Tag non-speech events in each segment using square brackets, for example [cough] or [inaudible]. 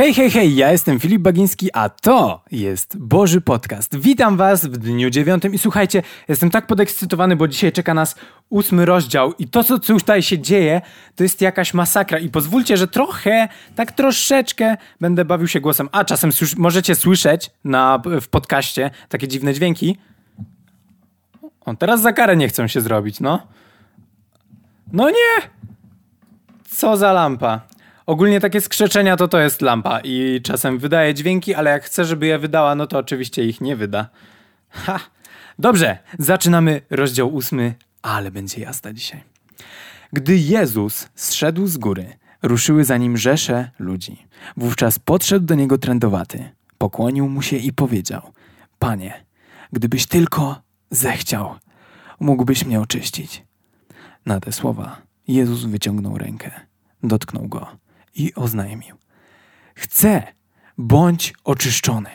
Hej, hej, hej, ja jestem Filip Bagiński, a to jest Boży Podcast. Witam Was w dniu dziewiątym i słuchajcie, jestem tak podekscytowany, bo dzisiaj czeka nas ósmy rozdział i to, co tutaj się dzieje, to jest jakaś masakra i pozwólcie, że trochę, tak troszeczkę będę bawił się głosem. A, czasem słysz możecie słyszeć na, w podcaście takie dziwne dźwięki. On teraz za karę nie chcą się zrobić, no. No nie! Co za lampa. Ogólnie takie skrzeczenia to to jest lampa i czasem wydaje dźwięki, ale jak chcę, żeby je wydała, no to oczywiście ich nie wyda. Ha! Dobrze, zaczynamy rozdział ósmy, ale będzie jazda dzisiaj. Gdy Jezus zszedł z góry, ruszyły za nim rzesze ludzi. Wówczas podszedł do niego trędowaty, pokłonił mu się i powiedział: Panie, gdybyś tylko zechciał, mógłbyś mnie oczyścić. Na te słowa Jezus wyciągnął rękę, dotknął go i oznajmił: Chcę, bądź oczyszczony.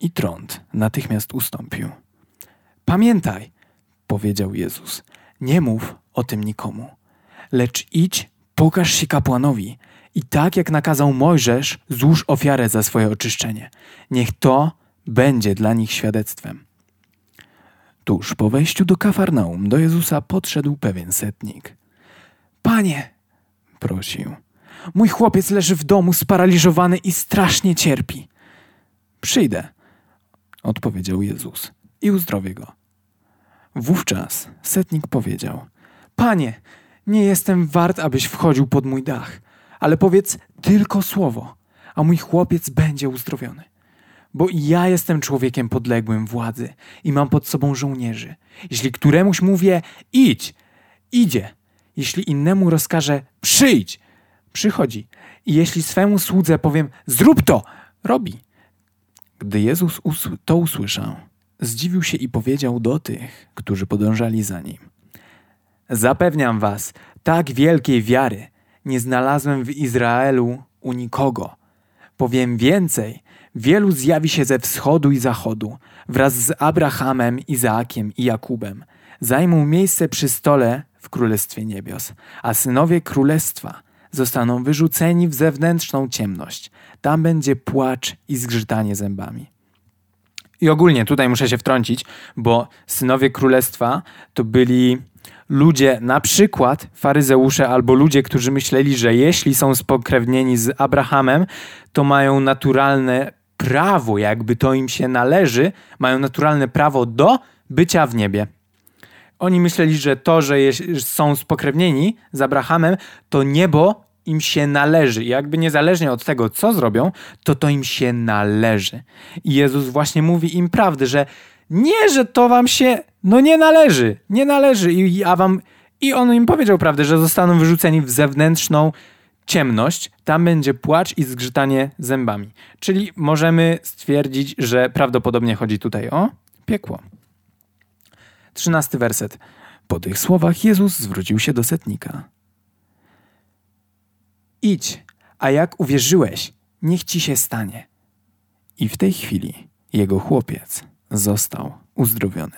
I trąd natychmiast ustąpił. Pamiętaj, powiedział Jezus, nie mów o tym nikomu, lecz idź, pokaż się kapłanowi i tak jak nakazał Mojżesz, złóż ofiarę za swoje oczyszczenie. Niech to będzie dla nich świadectwem. Tuż po wejściu do Kafarnaum do Jezusa podszedł pewien setnik. Panie, prosił, Mój chłopiec leży w domu sparaliżowany i strasznie cierpi. Przyjdę, odpowiedział Jezus i uzdrowię go. Wówczas setnik powiedział: Panie, nie jestem wart, abyś wchodził pod mój dach, ale powiedz tylko słowo, a mój chłopiec będzie uzdrowiony. Bo ja jestem człowiekiem podległym władzy i mam pod sobą żołnierzy. Jeśli któremuś mówię idź, idzie. Jeśli innemu rozkażę przyjdź, przychodzi. I jeśli swemu słudze powiem, zrób to, robi. Gdy Jezus to usłyszał, zdziwił się i powiedział do tych, którzy podążali za nim: Zapewniam was, tak wielkiej wiary nie znalazłem w Izraelu u nikogo. Powiem więcej, wielu zjawi się ze wschodu i zachodu, wraz z Abrahamem, Izaakiem i Jakubem. Zajmą miejsce przy stole w Królestwie Niebios, a synowie Królestwa zostaną wyrzuceni w zewnętrzną ciemność. Tam będzie płacz i zgrzytanie zębami. I ogólnie tutaj muszę się wtrącić, bo synowie królestwa to byli ludzie, na przykład faryzeusze albo ludzie, którzy myśleli, że jeśli są spokrewnieni z Abrahamem, to mają naturalne prawo, jakby to im się należy, mają naturalne prawo do bycia w niebie. Oni myśleli, że to, że są spokrewnieni z Abrahamem, to niebo im się należy. I jakby niezależnie od tego, co zrobią, to to im się należy. I Jezus właśnie mówi im prawdę, że nie, że to wam się, no nie należy, nie należy. I, a wam, i on im powiedział prawdę, że zostaną wyrzuceni w zewnętrzną ciemność, tam będzie płacz i zgrzytanie zębami. Czyli możemy stwierdzić, że prawdopodobnie chodzi tutaj o piekło. Trzynasty werset. Po tych słowach Jezus zwrócił się do setnika. Idź, a jak uwierzyłeś, niech ci się stanie. I w tej chwili jego chłopiec został uzdrowiony.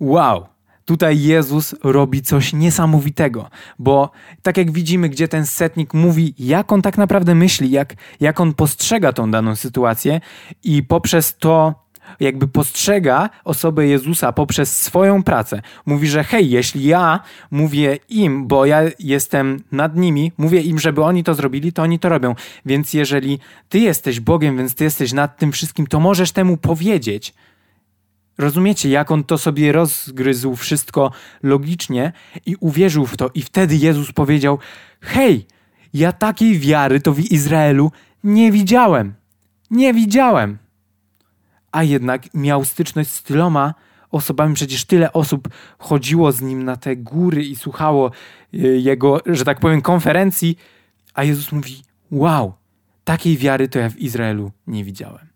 Wow! Tutaj Jezus robi coś niesamowitego, bo tak jak widzimy, gdzie ten setnik mówi, jak on tak naprawdę myśli, jak, jak on postrzega tą daną sytuację, i poprzez to jakby postrzega osobę Jezusa poprzez swoją pracę. Mówi, że hej, jeśli ja mówię im, bo ja jestem nad nimi, mówię im, żeby oni to zrobili, to oni to robią. Więc jeżeli ty jesteś Bogiem, więc ty jesteś nad tym wszystkim, to możesz temu powiedzieć. Rozumiecie, jak on to sobie rozgryzł wszystko logicznie i uwierzył w to. I wtedy Jezus powiedział: Hej, ja takiej wiary to w Izraelu nie widziałem. Nie widziałem a jednak miał styczność z tyloma osobami. Przecież tyle osób chodziło z nim na te góry i słuchało y, jego, że tak powiem, konferencji, a Jezus mówi: Wow, takiej wiary to ja w Izraelu nie widziałem.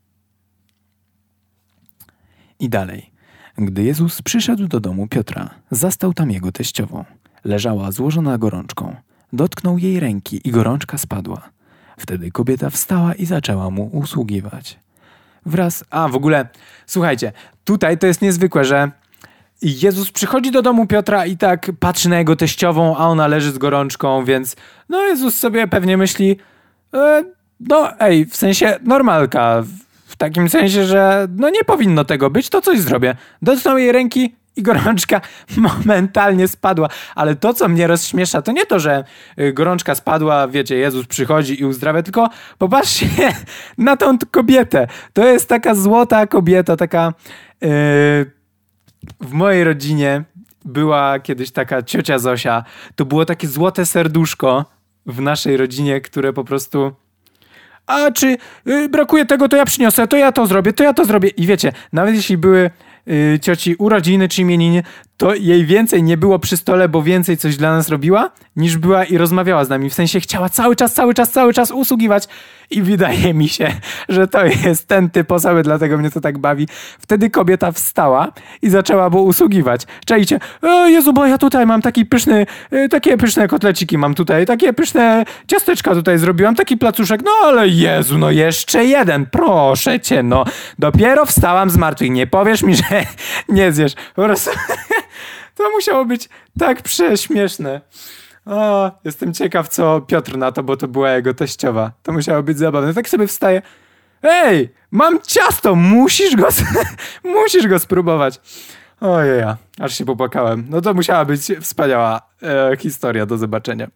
I dalej. Gdy Jezus przyszedł do domu Piotra, zastał tam jego teściową. Leżała złożona gorączką. Dotknął jej ręki i gorączka spadła. Wtedy kobieta wstała i zaczęła mu usługiwać wraz. A w ogóle, słuchajcie, tutaj to jest niezwykłe, że Jezus przychodzi do domu Piotra i tak patrzy na jego teściową, a ona leży z gorączką, więc no Jezus sobie pewnie myśli, e, no ej, w sensie normalka, w takim sensie, że no nie powinno tego być, to coś zrobię. Dotknął jej ręki i gorączka [laughs] momentalnie spadła. Ale to, co mnie rozśmiesza, to nie to, że y, gorączka spadła, wiecie, Jezus przychodzi i uzdrawia, tylko popatrzcie [laughs] na tą kobietę. To jest taka złota kobieta, taka... Yy, w mojej rodzinie była kiedyś taka ciocia Zosia. To było takie złote serduszko w naszej rodzinie, które po prostu a czy y, brakuje tego, to ja przyniosę, to ja to zrobię, to ja to zrobię. I wiecie, nawet jeśli były cioci urodziny czy imieniny, to jej więcej nie było przy stole, bo więcej coś dla nas robiła, niż była i rozmawiała z nami. W sensie chciała cały czas, cały czas, cały czas usługiwać i wydaje mi się, że to jest ten typ osoby, dlatego mnie to tak bawi. Wtedy kobieta wstała i zaczęła mu usługiwać. Czajcie, o Jezu, bo ja tutaj mam taki pyszny, y, takie pyszne kotleciki mam tutaj, takie pyszne ciasteczka tutaj zrobiłam, taki placuszek, no ale Jezu, no jeszcze jeden, proszę cię, no. Dopiero wstałam z martwych, nie powiesz mi, że [laughs] nie zjesz. Po prostu... To musiało być tak prześmieszne. O, jestem ciekaw, co Piotr na to, bo to była jego teściowa. To musiało być zabawne. Tak sobie wstaje. Ej, mam ciasto, musisz go, [laughs] musisz go spróbować. Ojej, aż się popłakałem. No to musiała być wspaniała e, historia do zobaczenia.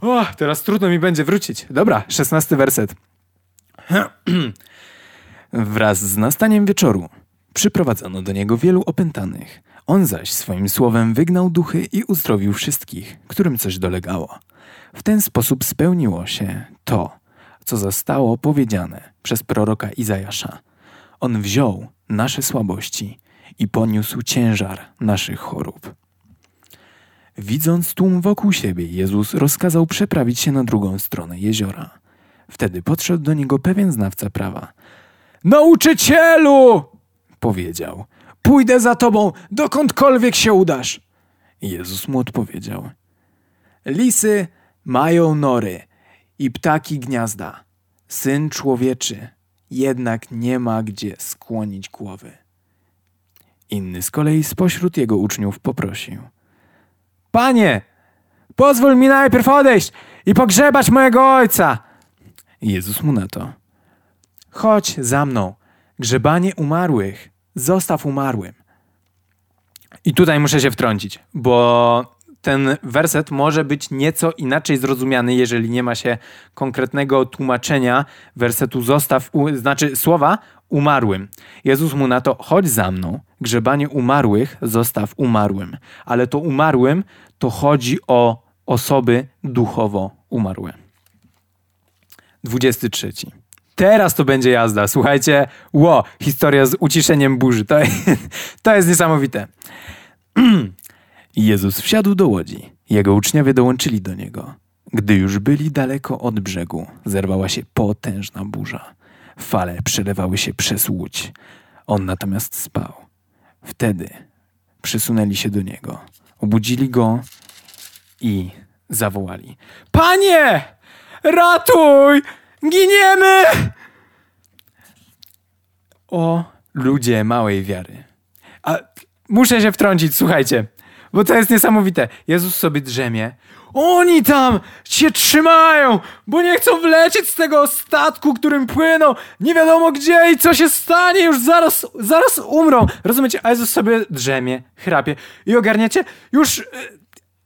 O, teraz trudno mi będzie wrócić. Dobra, szesnasty werset. [clears throat] Wraz z nastaniem wieczoru przyprowadzono do niego wielu opętanych on zaś swoim słowem wygnał duchy i uzdrowił wszystkich, którym coś dolegało. W ten sposób spełniło się to, co zostało powiedziane przez proroka Izajasza. On wziął nasze słabości i poniósł ciężar naszych chorób. Widząc tłum wokół siebie, Jezus rozkazał przeprawić się na drugą stronę jeziora. Wtedy podszedł do niego pewien znawca prawa. Nauczycielu! powiedział. Pójdę za tobą, dokądkolwiek się udasz. Jezus mu odpowiedział: Lisy mają nory i ptaki gniazda. Syn człowieczy jednak nie ma gdzie skłonić głowy. Inny z kolei spośród jego uczniów poprosił: Panie, pozwól mi najpierw odejść i pogrzebać mojego ojca. Jezus mu na to: Chodź za mną, grzebanie umarłych zostaw umarłym. I tutaj muszę się wtrącić, bo ten werset może być nieco inaczej zrozumiany, jeżeli nie ma się konkretnego tłumaczenia wersetu zostaw, u, znaczy słowa umarłym. Jezus mu na to, chodź za mną, grzebanie umarłych zostaw umarłym. Ale to umarłym to chodzi o osoby duchowo umarłe. 23. Teraz to będzie jazda. Słuchajcie, ło, historia z uciszeniem burzy. To, [laughs] to jest niesamowite. [clears throat] Jezus wsiadł do łodzi. Jego uczniowie dołączyli do niego. Gdy już byli daleko od brzegu, zerwała się potężna burza. Fale przelewały się przez łódź. On natomiast spał. Wtedy przysunęli się do niego, obudzili go i zawołali: Panie! Ratuj! Giniemy! O ludzie małej wiary. A muszę się wtrącić, słuchajcie, bo to jest niesamowite. Jezus sobie drzemie. Oni tam się trzymają, bo nie chcą wlecieć z tego statku, którym płyną. Nie wiadomo gdzie i co się stanie, już zaraz, zaraz umrą. Rozumiecie? A Jezus sobie drzemie, chrapie i ogarniecie? Już yy,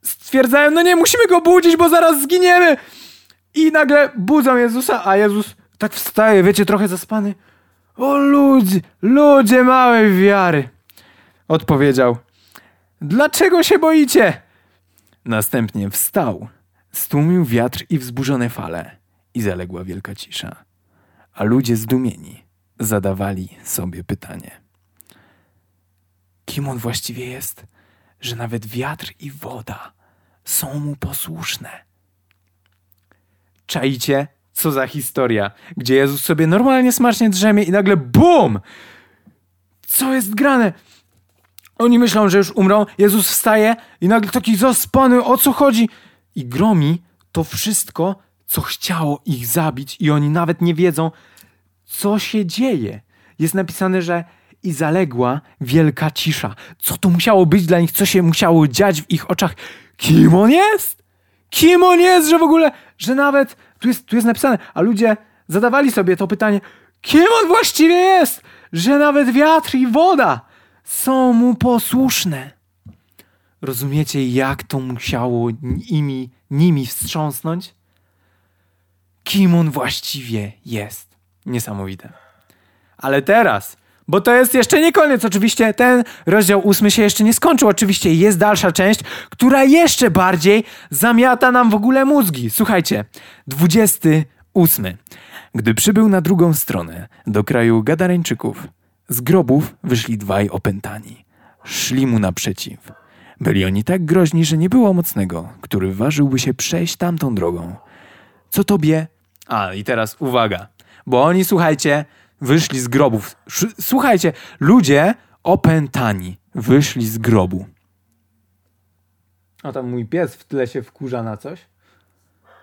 stwierdzają, no nie, musimy go budzić, bo zaraz zginiemy. I nagle budzą Jezusa, a Jezus tak wstaje, wiecie, trochę zaspany. O ludzie, ludzie małej wiary. Odpowiedział. Dlaczego się boicie? Następnie wstał, stłumił wiatr i wzburzone fale i zaległa wielka cisza. A ludzie zdumieni zadawali sobie pytanie. Kim on właściwie jest, że nawet wiatr i woda są mu posłuszne? Czajcie, co za historia, gdzie Jezus sobie normalnie smacznie drzemie i nagle BUM! Co jest grane? Oni myślą, że już umrą, Jezus wstaje i nagle taki zaspany, o co chodzi? I gromi to wszystko, co chciało ich zabić i oni nawet nie wiedzą, co się dzieje. Jest napisane, że i zaległa wielka cisza. Co to musiało być dla nich? Co się musiało dziać w ich oczach? Kim on jest? Kim on jest, że w ogóle, że nawet Tu jest, tu jest napisane, a ludzie zadawali sobie to pytanie, kim on właściwie jest, że nawet wiatr i woda są mu posłuszne. Rozumiecie, jak to musiało imi, nimi wstrząsnąć? Kim on właściwie jest? Niesamowite. Ale teraz, bo to jest jeszcze nie koniec, oczywiście ten rozdział ósmy się jeszcze nie skończył. Oczywiście jest dalsza część, która jeszcze bardziej zamiata nam w ogóle mózgi. Słuchajcie, dwudziesty ósmy. Gdy przybył na drugą stronę, do kraju Gadareńczyków, z grobów wyszli dwaj opętani. Szli mu naprzeciw. Byli oni tak groźni, że nie było mocnego, który ważyłby się przejść tamtą drogą. Co tobie? A, i teraz uwaga, bo oni, słuchajcie, wyszli z grobów. Słuchajcie, ludzie opętani wyszli z grobu. O, tam mój pies w tle się wkurza na coś.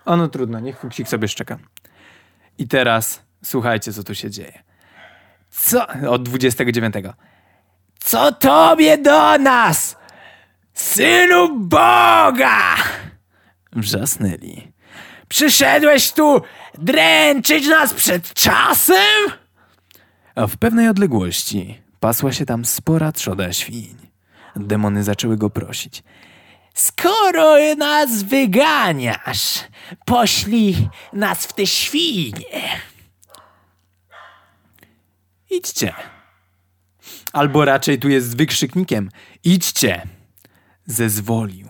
O, no trudno, niech Fuksik sobie szczeka. I teraz słuchajcie, co tu się dzieje. Co? Od 29. Co tobie do nas? Synu Boga! Wrzasnęli. Przyszedłeś tu dręczyć nas przed czasem? A w pewnej odległości pasła się tam spora trzoda świń. Demony zaczęły go prosić. Skoro nas wyganiasz, poślij nas w te świnie. Idźcie. Albo raczej tu jest z wykrzyknikiem: Idźcie zezwolił.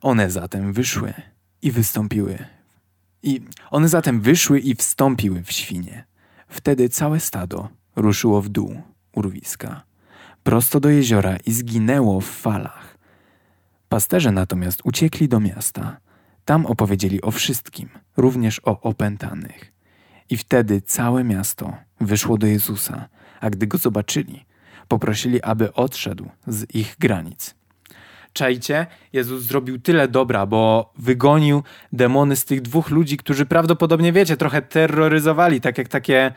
One zatem wyszły i wystąpiły. I one zatem wyszły i wstąpiły w świnie. Wtedy całe stado ruszyło w dół urwiska, prosto do jeziora i zginęło w falach. Pasterze natomiast uciekli do miasta. Tam opowiedzieli o wszystkim, również o opętanych. I wtedy całe miasto wyszło do Jezusa, a gdy go zobaczyli, poprosili, aby odszedł z ich granic. Czajcie, Jezus zrobił tyle dobra, bo wygonił demony z tych dwóch ludzi, którzy prawdopodobnie, wiecie, trochę terroryzowali, tak jak takie,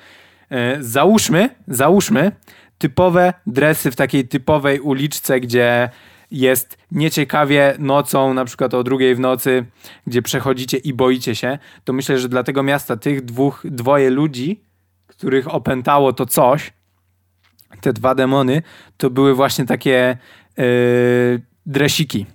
e, załóżmy, załóżmy, typowe dresy w takiej typowej uliczce, gdzie jest nieciekawie nocą, na przykład o drugiej w nocy, gdzie przechodzicie i boicie się, to myślę, że dla tego miasta tych dwóch, dwoje ludzi, których opętało to coś, te dwa demony, to były właśnie takie yy, dresiki.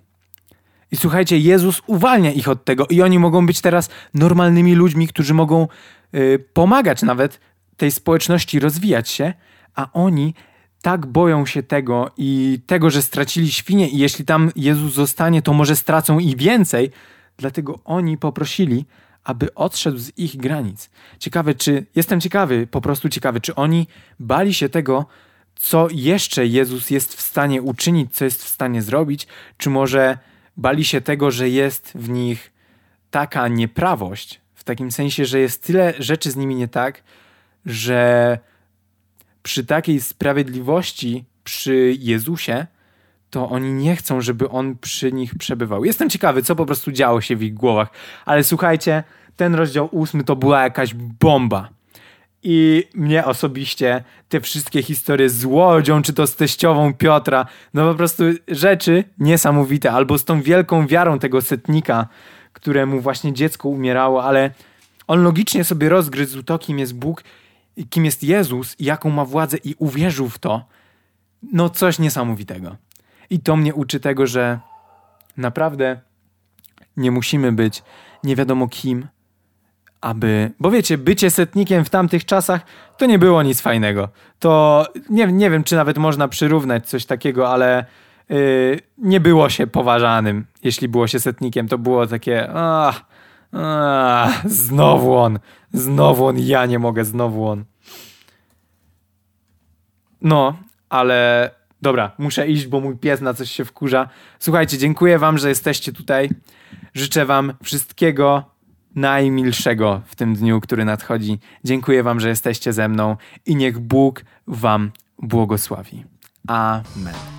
I słuchajcie, Jezus uwalnia ich od tego i oni mogą być teraz normalnymi ludźmi, którzy mogą y, pomagać nawet tej społeczności rozwijać się, a oni tak boją się tego i tego, że stracili świnie i jeśli tam Jezus zostanie, to może stracą i więcej. Dlatego oni poprosili, aby odszedł z ich granic. Ciekawe, czy jestem ciekawy, po prostu ciekawy, czy oni bali się tego, co jeszcze Jezus jest w stanie uczynić, co jest w stanie zrobić, czy może bali się tego, że jest w nich taka nieprawość, w takim sensie, że jest tyle rzeczy z nimi nie tak, że przy takiej sprawiedliwości przy Jezusie, to oni nie chcą, żeby on przy nich przebywał. Jestem ciekawy, co po prostu działo się w ich głowach, ale słuchajcie, ten rozdział ósmy to była jakaś bomba. I mnie osobiście te wszystkie historie z łodzią, czy to z teściową Piotra, no po prostu rzeczy niesamowite, albo z tą wielką wiarą tego setnika, któremu właśnie dziecko umierało, ale on logicznie sobie rozgryzł to, kim jest Bóg, kim jest Jezus, jaką ma władzę i uwierzył w to. No coś niesamowitego. I to mnie uczy tego, że naprawdę nie musimy być nie wiadomo kim, aby. Bo wiecie, bycie setnikiem w tamtych czasach to nie było nic fajnego. To nie, nie wiem, czy nawet można przyrównać coś takiego, ale yy, nie było się poważanym. Jeśli było się setnikiem, to było takie. Ach, ach, znowu on, znowu on, ja nie mogę, znowu on. No, ale dobra, muszę iść, bo mój pies na coś się wkurza. Słuchajcie, dziękuję Wam, że jesteście tutaj. Życzę Wam wszystkiego najmilszego w tym dniu, który nadchodzi. Dziękuję Wam, że jesteście ze mną i niech Bóg Wam błogosławi. Amen.